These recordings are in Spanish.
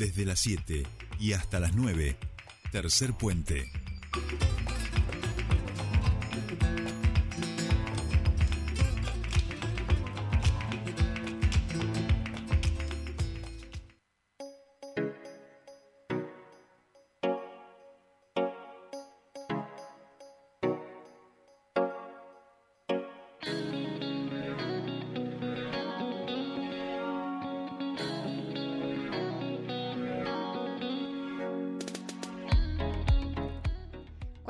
Desde las 7 y hasta las 9, tercer puente.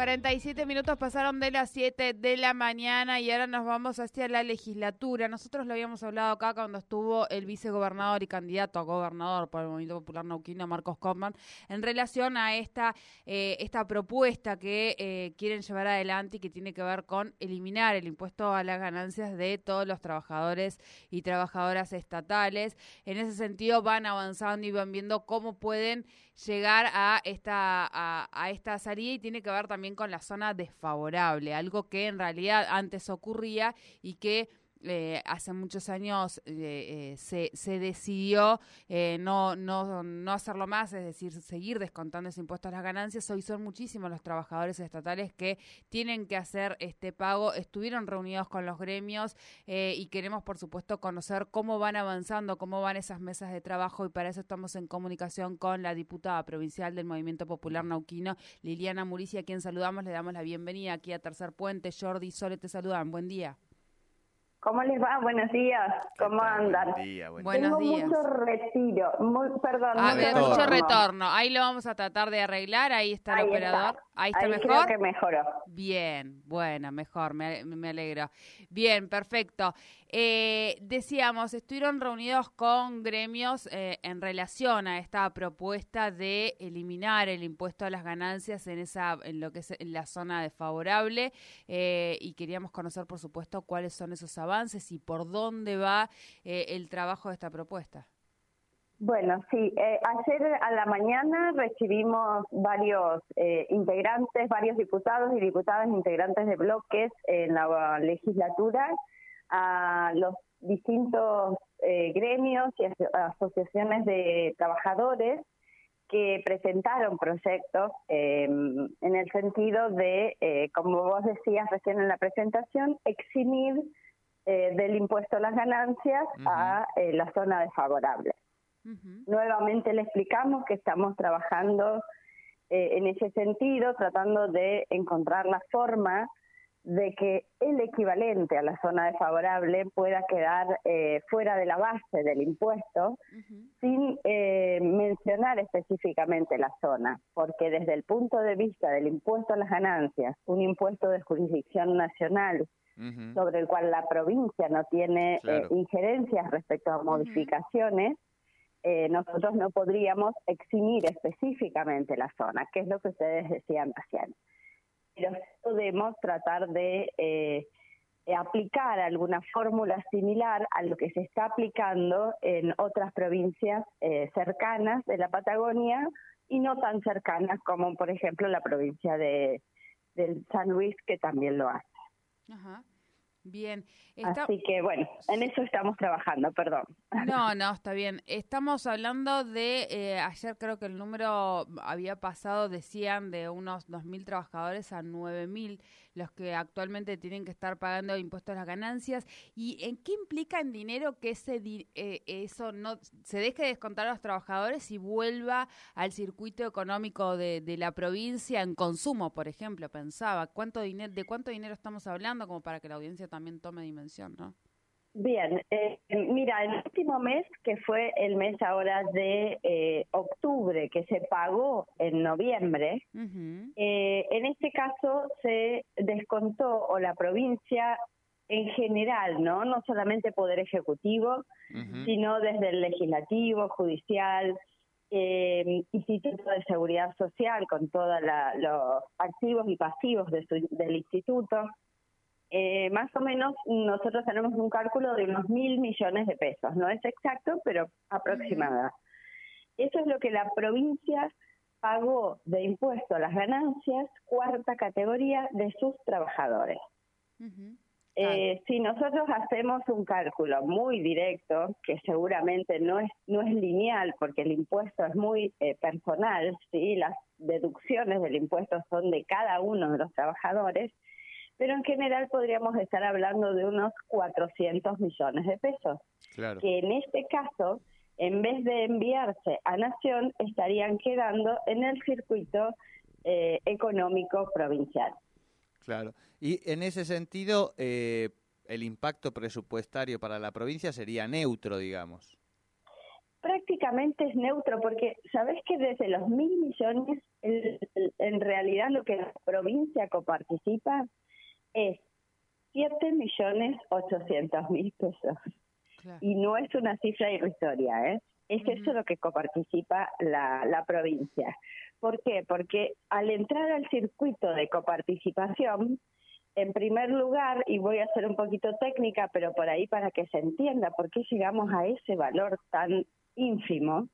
47 minutos pasaron de las 7 de la mañana y ahora nos vamos hacia la legislatura. Nosotros lo habíamos hablado acá cuando estuvo el vicegobernador y candidato a gobernador por el Movimiento Popular Nauquino, Marcos Coman, en relación a esta, eh, esta propuesta que eh, quieren llevar adelante y que tiene que ver con eliminar el impuesto a las ganancias de todos los trabajadores y trabajadoras estatales. En ese sentido van avanzando y van viendo cómo pueden llegar a esta, a esta salida y tiene que ver también con la zona desfavorable, algo que en realidad antes ocurría y que eh, hace muchos años eh, eh, se, se, decidió no, no, no hacerlo más, es decir, seguir descontando ese impuesto a las ganancias. Hoy son muchísimos los trabajadores estatales que tienen que hacer este pago. Estuvieron reunidos con los gremios y queremos, por supuesto, conocer cómo van avanzando, cómo van esas mesas de trabajo y para eso estamos en comunicación con la diputada provincial del Movimiento Popular Nauquino, Liliana Murici, a quien saludamos, le damos la bienvenida aquí a Tercer Puente. Jordi Sole te saludan. Buen día. ¿Cómo les va? Buenos días. ¿Cómo andan? Buen día, buen Buenos Tengo mucho retiro, muy, perdón. A ver, mucho retorno. Ahí lo vamos a tratar de arreglar. Ahí está el operador. Ahí está mejor. Creo que mejoró. Bien, bueno, mejor, me, me alegro. Bien, perfecto. Eh, decíamos, estuvieron reunidos con gremios eh, en relación a esta propuesta de eliminar el impuesto a las ganancias en esa, en lo que es en la zona desfavorable, eh, y queríamos conocer, por supuesto, cuáles son esos avances y por dónde va eh, el trabajo de esta propuesta. Bueno, sí, eh, ayer a la mañana recibimos varios eh, integrantes, varios diputados y diputadas integrantes de bloques en la legislatura a los distintos eh, gremios y asociaciones de trabajadores que presentaron proyectos em, en el sentido de, eh, como vos decías recién en la presentación, eximir eh, del impuesto a las ganancias a la zona desfavorable. Nuevamente le explicamos que estamos trabajando eh, en ese sentido, tratando de encontrar la forma de que el equivalente a la zona desfavorable pueda quedar eh, fuera de la base del impuesto sin eh, mencionar específicamente la zona, porque desde el punto de vista del impuesto a las ganancias, un impuesto de jurisdicción nacional sobre el cual la provincia no tiene eh, injerencias respecto a modificaciones, eh, nosotros no podríamos eximir específicamente la zona, que es lo que ustedes decían recién. Pero podemos tratar de eh, aplicar alguna fórmula similar a lo que se está aplicando en otras provincias eh, cercanas de la Patagonia y no tan cercanas como, por ejemplo, la provincia de San Luis, que también lo hace. Ajá. Bien. Así que bueno, en eso estamos trabajando, perdón. No, no, está bien. Estamos hablando de, eh, ayer creo que el número había pasado, decían, de unos 2.000 trabajadores a 9.000 los que actualmente tienen que estar pagando impuestos a las ganancias. ¿Y en qué implica en dinero que ese eh, eso no se deje de descontar a los trabajadores y vuelva al circuito económico de, de la provincia en consumo, por ejemplo? Pensaba, ¿cuánto dinero, ¿de cuánto dinero estamos hablando como para que la audiencia también tome dimensión, ¿no? Bien, eh, mira, el último mes, que fue el mes ahora de eh, octubre, que se pagó en noviembre, eh, en este caso se descontó o la provincia en general, ¿no? No solamente Poder Ejecutivo, sino desde el Legislativo, Judicial, eh, Instituto de Seguridad Social, con todos los activos y pasivos de del instituto, eh, más o menos nosotros tenemos un cálculo de unos mil millones de pesos. No es exacto, pero aproximada. Eso es lo que la provincia pagó de impuesto a las ganancias, cuarta categoría de sus trabajadores. Eh, si nosotros hacemos un cálculo muy directo, que seguramente no es, no es lineal porque el impuesto es muy eh, personal, ¿sí? las deducciones del impuesto son de cada uno de los trabajadores, pero en general podríamos estar hablando de unos 400 millones de pesos, que en este caso, en vez de enviarse a Nación, estarían quedando en el circuito eh, económico provincial. Claro. Y en ese sentido, eh, el impacto presupuestario para la provincia sería neutro, digamos. Prácticamente es neutro, porque sabes que desde los mil millones, en realidad lo que la provincia coparticipa es siete millones ochocientos mil pesos. Y no es una cifra irrisoria, ¿eh? Es eso lo que coparticipa la, la provincia. ¿Por qué? Porque al entrar al circuito de coparticipación, en primer lugar, y voy a ser un poquito técnica, pero por ahí para que se entienda por qué llegamos a ese valor tan ínfimo,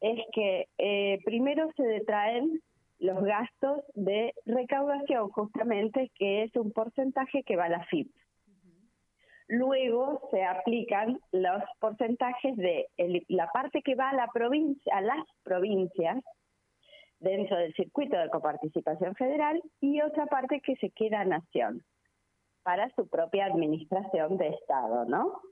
es que eh, primero se detraen los gastos de recaudación, justamente, que es un porcentaje que va a la FIP. Luego se aplican los porcentajes de la parte que va a la provincia, a las provincias dentro del circuito de coparticipación federal y otra parte que se queda a nación para su propia administración de Estado, ¿no?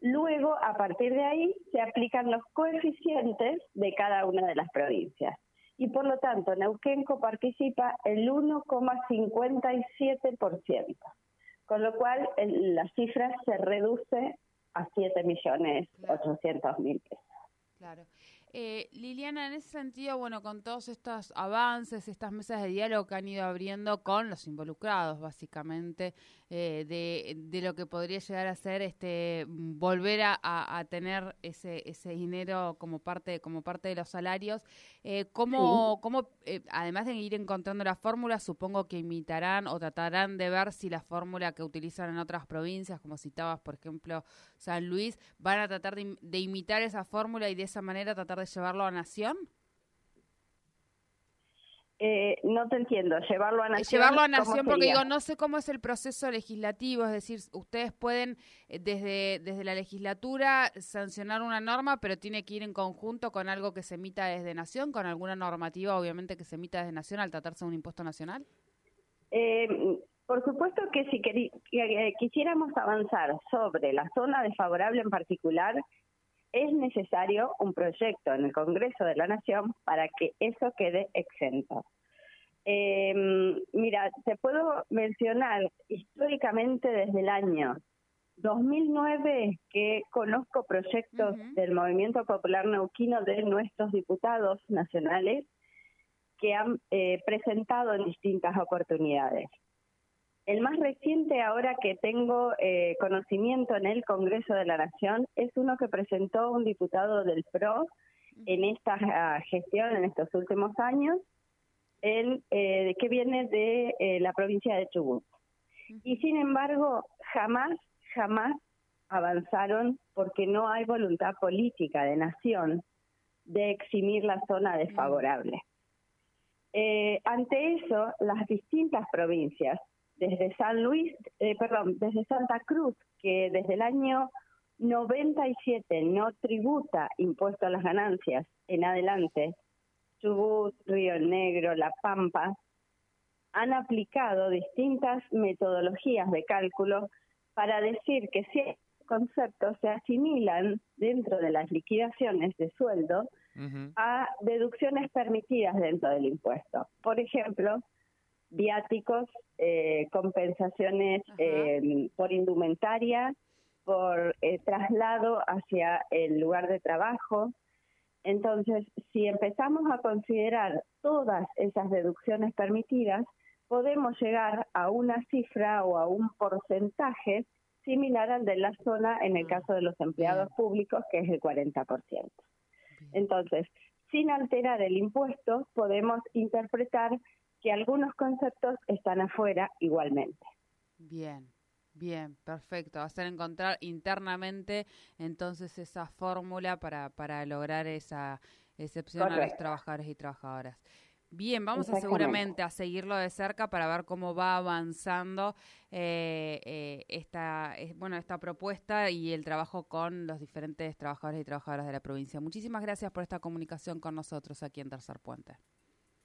Luego, a partir de ahí, se aplican los coeficientes de cada una de las provincias. Y por lo tanto, Neuquén coparticipa el 1,57% con lo cual la cifra se reduce a 7 millones mil pesos. Claro. Eh, Liliana, en ese sentido, bueno, con todos estos avances, estas mesas de diálogo que han ido abriendo con los involucrados, básicamente, eh, de, de, lo que podría llegar a ser este volver a, a, tener ese, ese dinero como parte como parte de los salarios, eh, ¿cómo, cómo eh, además de ir encontrando la fórmula, supongo que imitarán o tratarán de ver si la fórmula que utilizan en otras provincias, como citabas, por ejemplo, San Luis, van a tratar de, de imitar esa fórmula y de esa manera tratar de llevarlo a Nación? Eh, no te entiendo, llevarlo a nación. Llevarlo a nación porque digo, no sé cómo es el proceso legislativo, es decir, ustedes pueden eh, desde, desde la legislatura sancionar una norma, pero tiene que ir en conjunto con algo que se emita desde nación, con alguna normativa obviamente que se emita desde nación al tratarse de un impuesto nacional. Eh, por supuesto que si quisiéramos avanzar sobre la zona desfavorable en particular, es necesario un proyecto en el Congreso de la Nación para que eso quede exento. Eh, mira, te puedo mencionar históricamente desde el año 2009 que conozco proyectos del Movimiento Popular Neuquino de nuestros diputados nacionales que han eh, presentado en distintas oportunidades. El más reciente ahora que tengo eh, conocimiento en el Congreso de la Nación es uno que presentó un diputado del PRO en esta ah, gestión en estos últimos años, el, eh, que viene de eh, la provincia de Chubut. Y sin embargo, jamás, jamás avanzaron porque no hay voluntad política de nación de eximir la zona desfavorable. ante eso, las distintas provincias desde San Luis, eh, perdón, desde Santa Cruz, que desde el año 97 no tributa impuesto a las ganancias en adelante, Chubut, Río Negro, La Pampa, han aplicado distintas metodologías de cálculo para decir que si conceptos se asimilan dentro de las liquidaciones de sueldo a deducciones permitidas dentro del impuesto. Por ejemplo, viáticos, eh, compensaciones eh, por indumentaria, por eh, traslado hacia el lugar de trabajo. Entonces, si empezamos a considerar todas esas deducciones permitidas, podemos llegar a una cifra o a un porcentaje similar al de la zona en el caso de los empleados públicos, que es el 40%. Entonces, sin alterar el impuesto, podemos interpretar que algunos conceptos están afuera igualmente. Bien, bien, perfecto. Hacer encontrar internamente entonces esa fórmula para, para lograr esa excepción a los trabajadores y trabajadoras. Bien, vamos a seguramente a seguirlo de cerca para ver cómo va avanzando eh, eh, esta, eh, bueno, esta propuesta y el trabajo con los diferentes trabajadores y trabajadoras de la provincia. Muchísimas gracias por esta comunicación con nosotros aquí en Tercer Puente.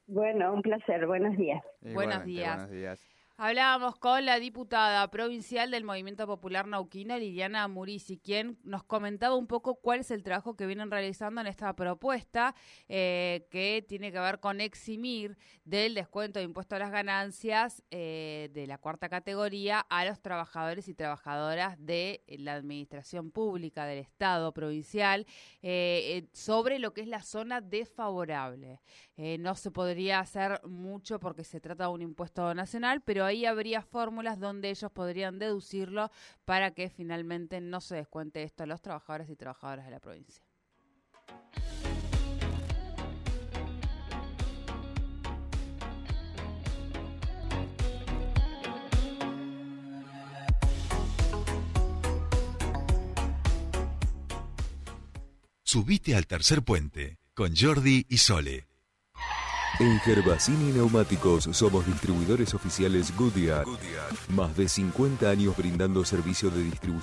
Bueno, un placer. Buenos días. Buenos días. buenos días. Hablábamos con la diputada provincial del Movimiento Popular Nauquino, Liliana Murisi, quien nos comentaba un poco cuál es el trabajo que vienen realizando en esta propuesta, eh, que tiene que ver con eximir del descuento de impuesto a las ganancias eh, de la cuarta categoría a los trabajadores y trabajadoras de la administración pública del Estado provincial eh, sobre lo que es la zona desfavorable. no se podría hacer mucho porque se trata de un impuesto nacional, pero ahí habría fórmulas donde ellos podrían deducirlo para que finalmente no se descuente esto a los trabajadores y trabajadoras de la provincia. Subite al tercer puente con Jordi y Sole. En Gervasini Neumáticos somos distribuidores oficiales Goodyear. Más de 50 años brindando servicio de distribución